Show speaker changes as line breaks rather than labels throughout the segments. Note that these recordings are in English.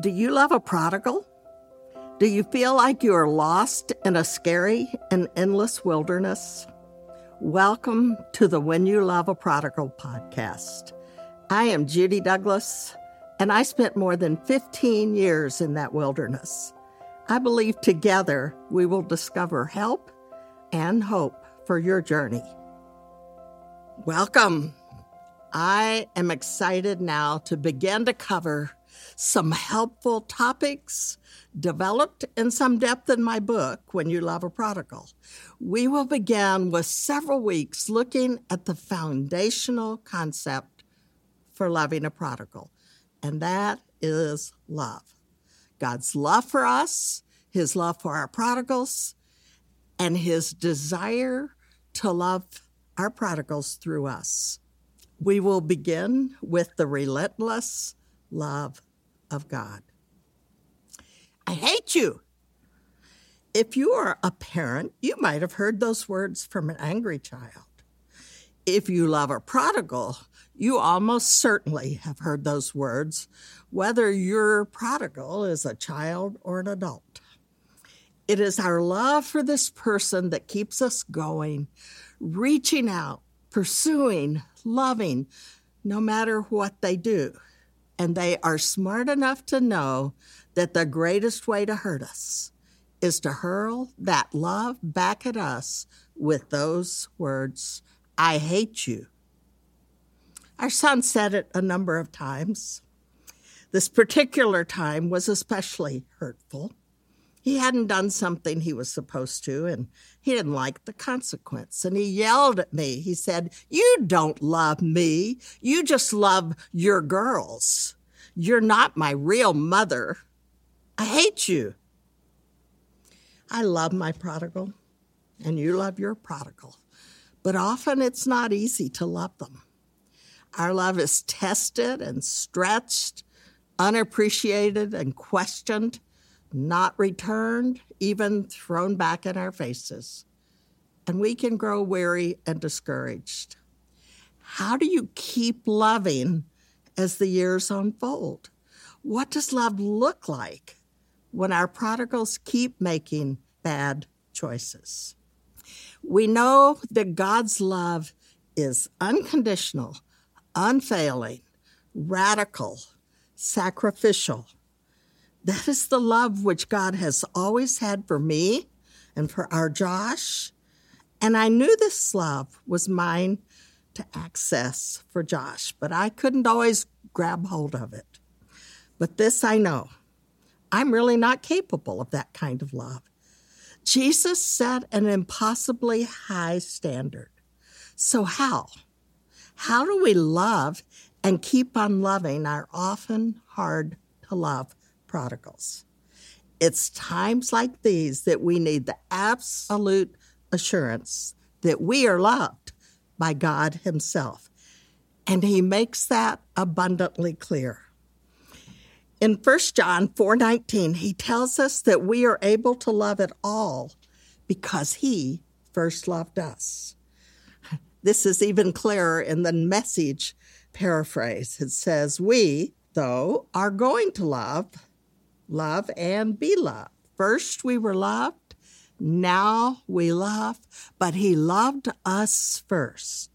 Do you love a prodigal? Do you feel like you are lost in a scary and endless wilderness? Welcome to the When You Love a Prodigal podcast. I am Judy Douglass, and I spent more than 15 years in that wilderness. I believe together we will discover help and hope for your journey. Welcome. I am excited now to begin to cover some helpful topics developed in some depth in my book, When You Love a Prodigal. We will begin with several weeks looking at the foundational concept for loving a prodigal, and that is love. God's love for us, His love for our prodigals, and His desire to love our prodigals through us. We will begin with the relentless love of God. I hate you. If you are a parent, you might have heard those words from an angry child. If you love a prodigal, you almost certainly have heard those words, whether your prodigal is a child or an adult. It is our love for this person that keeps us going, reaching out, pursuing, loving, no matter what they do and they are smart enough to know that the greatest way to hurt us is to hurl that love back at us with those words, I hate you. Our son said it a number of times. This particular time was especially hurtful. He hadn't done something he was supposed to, and he didn't like the consequence. And he yelled at me. He said, You don't love me. You just love your girls. You're not my real mother. I hate you. I love my prodigal, and you love your prodigal. But often it's not easy to love them. Our love is tested and stretched, unappreciated and questioned not returned, even thrown back in our faces. And we can grow weary and discouraged. How do you keep loving as the years unfold? What does love look like when our prodigals keep making bad choices? We know that God's love is unconditional, unfailing, radical, sacrificial that is the love which God has always had for me and for our Josh. And I knew this love was mine to access for Josh, but I couldn't always grab hold of it. But this I know I'm really not capable of that kind of love. Jesus set an impossibly high standard. So, how? How do we love and keep on loving our often hard to love prodigals. It's times like these that we need the absolute assurance that we are loved by God Himself. And He makes that abundantly clear. In 1 John 4:19, he tells us that we are able to love it all because he first loved us. This is even clearer in the message paraphrase. It says, We, though, are going to love love and be loved. First, we were loved, now we love, but He loved us first.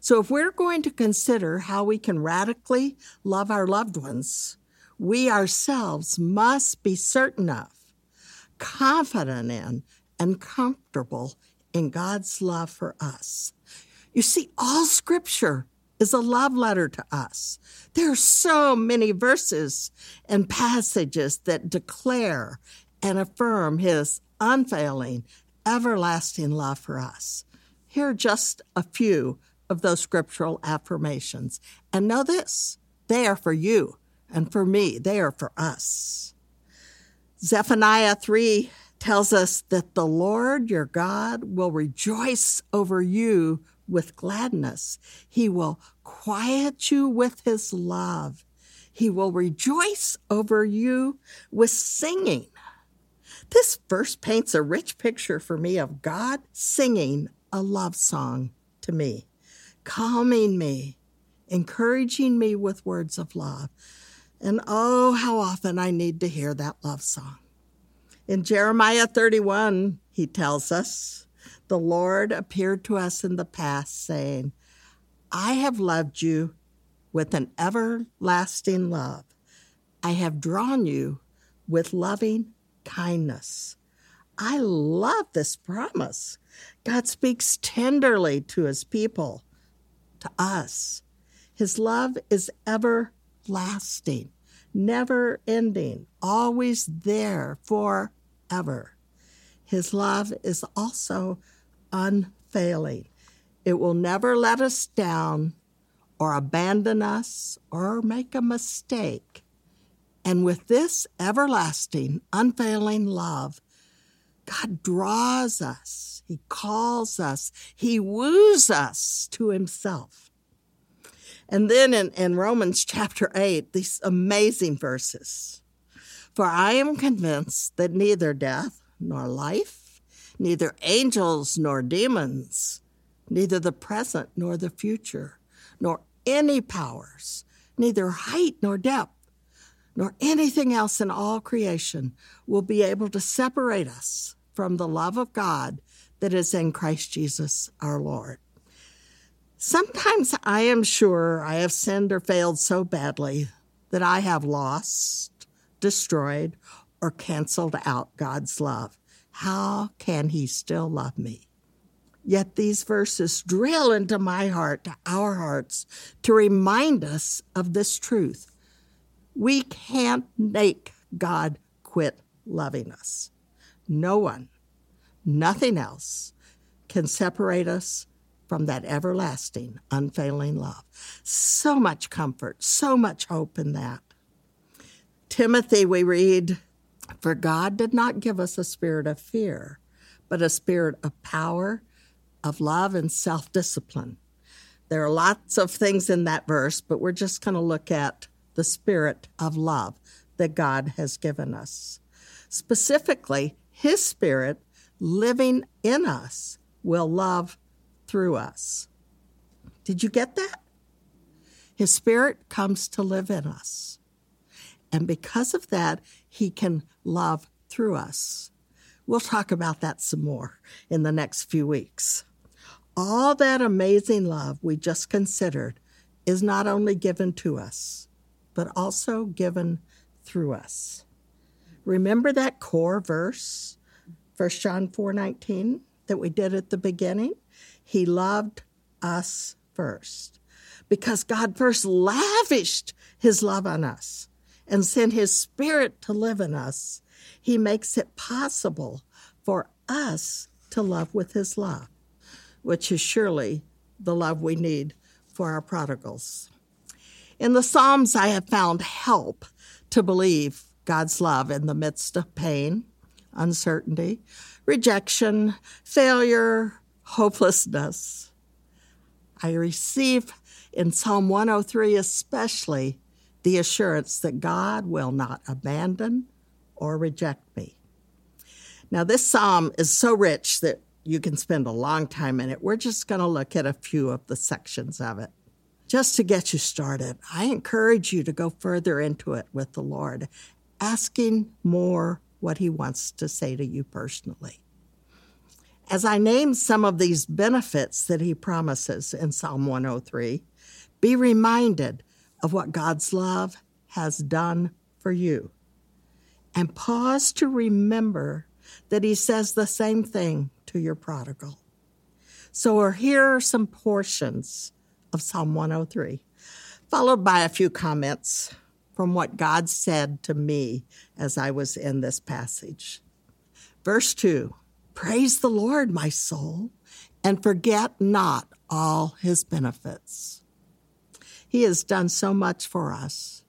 So, if we're going to consider how we can radically love our loved ones, we ourselves must be certain of, confident in, and comfortable in God's love for us. You see, all scripture is a love letter to us. There are so many verses and passages that declare and affirm his unfailing, everlasting love for us. Here are just a few of those scriptural affirmations. And know this they are for you and for me, they are for us. Zephaniah 3 tells us that the Lord your God will rejoice over you with gladness. He will quiet you with his love. He will rejoice over you with singing. This verse paints a rich picture for me of God singing a love song to me, calming me, encouraging me with words of love. And oh, how often I need to hear that love song. In Jeremiah 31, he tells us, the Lord appeared to us in the past, saying, I have loved you with an everlasting love. I have drawn you with loving kindness. I love this promise. God speaks tenderly to his people, to us. His love is everlasting, never ending, always there forever. His love is also unfailing. It will never let us down or abandon us or make a mistake. And with this everlasting, unfailing love, God draws us, He calls us, He woos us to Himself. And then in, in Romans chapter 8, these amazing verses. For I am convinced that neither death nor life, neither angels nor demons, neither the present nor the future, nor any powers, neither height nor depth, nor anything else in all creation will be able to separate us from the love of God that is in Christ Jesus our Lord. Sometimes I am sure I have sinned or failed so badly that I have lost, destroyed, or canceled out God's love. How can He still love me? Yet these verses drill into my heart, to our hearts, to remind us of this truth. We can't make God quit loving us. No one, nothing else can separate us from that everlasting, unfailing love. So much comfort, so much hope in that. Timothy, we read, For God did not give us a spirit of fear, but a spirit of power, of love, and self discipline. There are lots of things in that verse, but we're just going to look at the spirit of love that God has given us. Specifically, His Spirit living in us will love through us. Did you get that? His Spirit comes to live in us. And because of that, He can love through us. We'll talk about that some more in the next few weeks. All that amazing love we just considered is not only given to us, but also given through us. Remember that core verse, 1 John 4 19, that we did at the beginning? He loved us first because God first lavished his love on us and sent his spirit to live in us. He makes it possible for us to love with his love, which is surely the love we need for our prodigals. In the Psalms, I have found help to believe God's love in the midst of pain, uncertainty, rejection, failure, hopelessness. I receive in Psalm 103 especially the assurance that God will not abandon or reject me. Now, this psalm is so rich that you can spend a long time in it. We're just going to look at a few of the sections of it just to get you started, I encourage you to go further into it with the Lord, asking more what He wants to say to you personally. As I name some of these benefits that He promises in Psalm 103, be reminded of what God's love has done for you. And pause to remember that He says the same thing to your prodigal. So, here are some portions of Psalm 103, followed by a few comments from what God said to me as I was in this passage. Verse 2 Praise the Lord, my soul, and forget not all his benefits. He has done so much for us,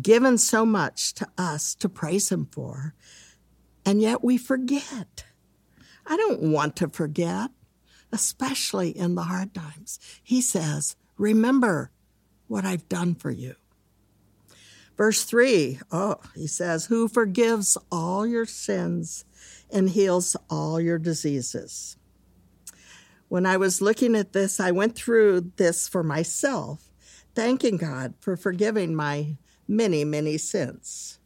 given so much to us to praise him for, and yet we forget. I don't want to forget especially in the hard times. He says, Remember what I've done for you. Verse 3, oh, he says, Who forgives all your sins and heals all your diseases. When I was looking at this, I went through this for myself, thanking God for forgiving my many, many sins.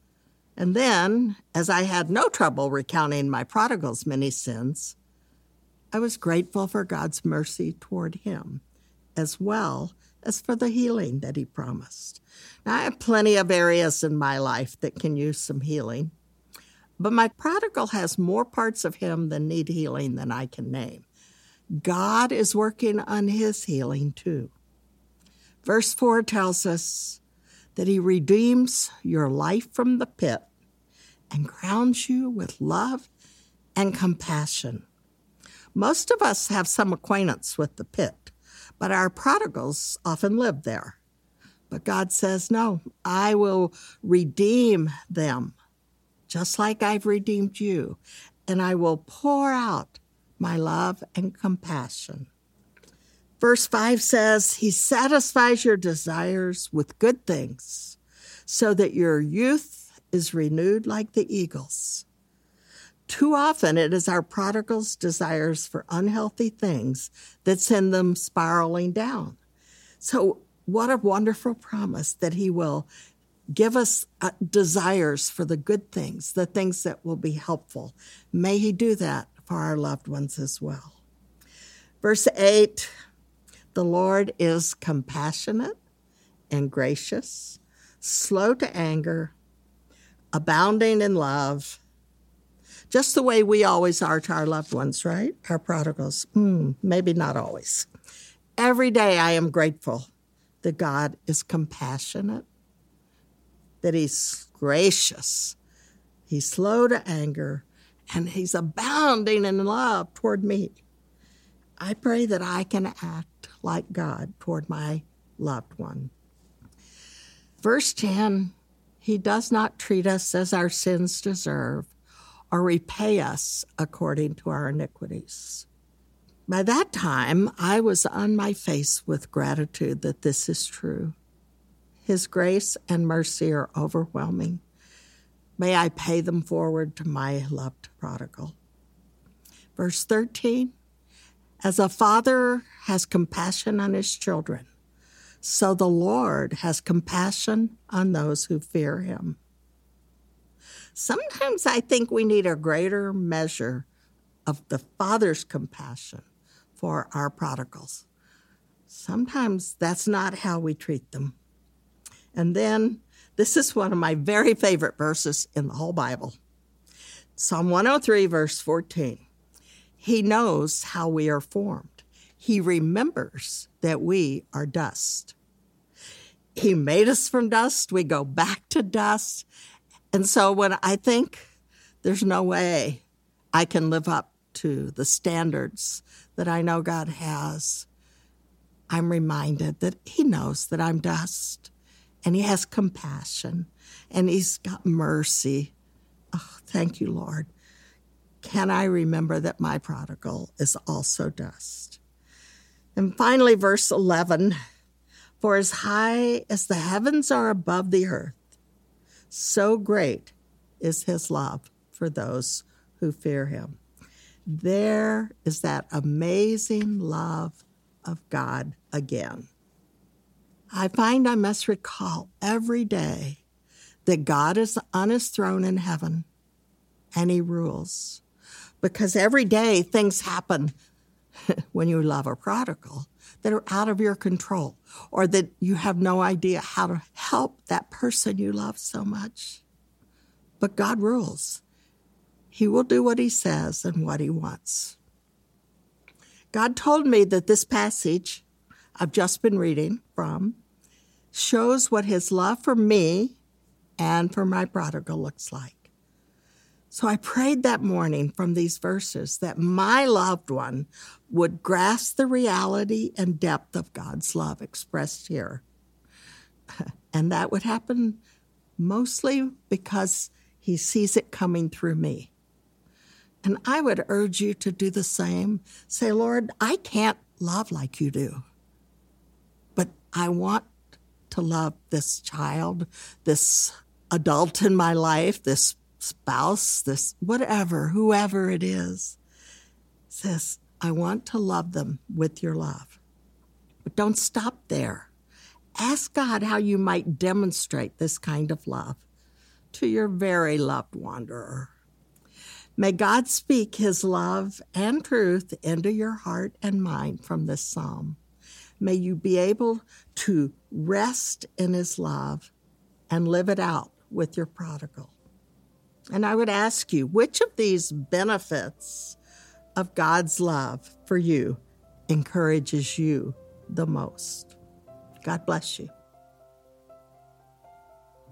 And then, as I had no trouble recounting my prodigal's many sins, I was grateful for God's mercy toward him, as well as for the healing that he promised. Now, I have plenty of areas in my life that can use some healing, but my prodigal has more parts of him that need healing than I can name. God is working on his healing too. Verse 4 tells us that he redeems your life from the pit and crowns you with love and compassion. Most of us have some acquaintance with the pit, but our prodigals often live there. But God says, No, I will redeem them just like I've redeemed you, and I will pour out my love and compassion. Verse 5 says, He satisfies your desires with good things, so that your youth is renewed like the eagles. Too often, it is our prodigals' desires for unhealthy things that send them spiraling down. So, what a wonderful promise that He will give us uh, desires for the good things, the things that will be helpful. May He do that for our loved ones as well. Verse 8 The Lord is compassionate and gracious, slow to anger, abounding in love. Just the way we always are to our loved ones, right? Our prodigals. Mm, maybe not always. Every day I am grateful that God is compassionate, that He's gracious, He's slow to anger, and He's abounding in love toward me. I pray that I can act like God toward my loved one. Verse 10 He does not treat us as our sins deserve or repay us according to our iniquities. By that time, I was on my face with gratitude that this is true. His grace and mercy are overwhelming. May I pay them forward to my loved prodigal. Verse 13 As a father has compassion on his children, so the Lord has compassion on those who fear him. Sometimes I think we need a greater measure of the Father's compassion for our prodigals. Sometimes that's not how we treat them. And then this is one of my very favorite verses in the whole Bible Psalm 103, verse 14. He knows how we are formed, He remembers that we are dust. He made us from dust, we go back to dust. And so when I think there's no way I can live up to the standards that I know God has, I'm reminded that He knows that I'm dust and He has compassion and He's got mercy. Oh, thank you, Lord. Can I remember that my prodigal is also dust? And finally, verse 11 For as high as the heavens are above the earth, so great is His love for those who fear Him. There is that amazing love of God again. I find I must recall every day that God is on his throne in heaven and he rules. Because every day things happen when you love a prodigal that are out of your control or that you have no idea how to help that person you love so much. But God rules. He will do what he says and what he wants. God told me that this passage I've just been reading from shows what his love for me and for my prodigal looks like. So I prayed that morning from these verses that my loved one would grasp the reality and depth of God's love expressed here. And that would happen mostly because he sees it coming through me. And I would urge you to do the same. Say, Lord, I can't love like you do, but I want to love this child, this adult in my life, this spouse, this whatever, whoever it is. Says, I want to love them with your love. But don't stop there. ask God how you might demonstrate this kind of love to your very loved wanderer. May God speak his love and truth into your heart and mind from this psalm. May you be able to rest in his love and live it out with your prodigal. And I would ask you, which of these benefits of God's love for you encourages you the most? God bless you.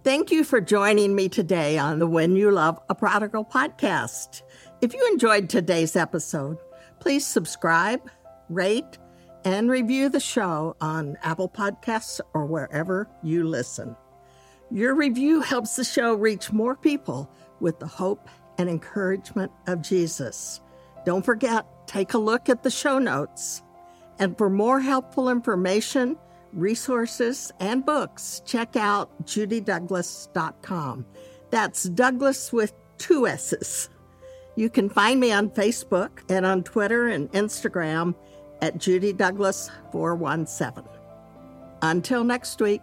Thank you for joining me today on the When You Love a Prodigal podcast. If you enjoyed today's episode, please subscribe, rate, and review the show on Apple Podcasts or wherever you listen. Your review helps the show reach more people with the hope and encouragement of Jesus. Don't forget, take a look at the show notes. And for more helpful information, resources, and books, check out judydouglass.com. That's Douglass with two S's. You can find me on Facebook and on Twitter and Instagram at Judy Douglass 417. Until next week.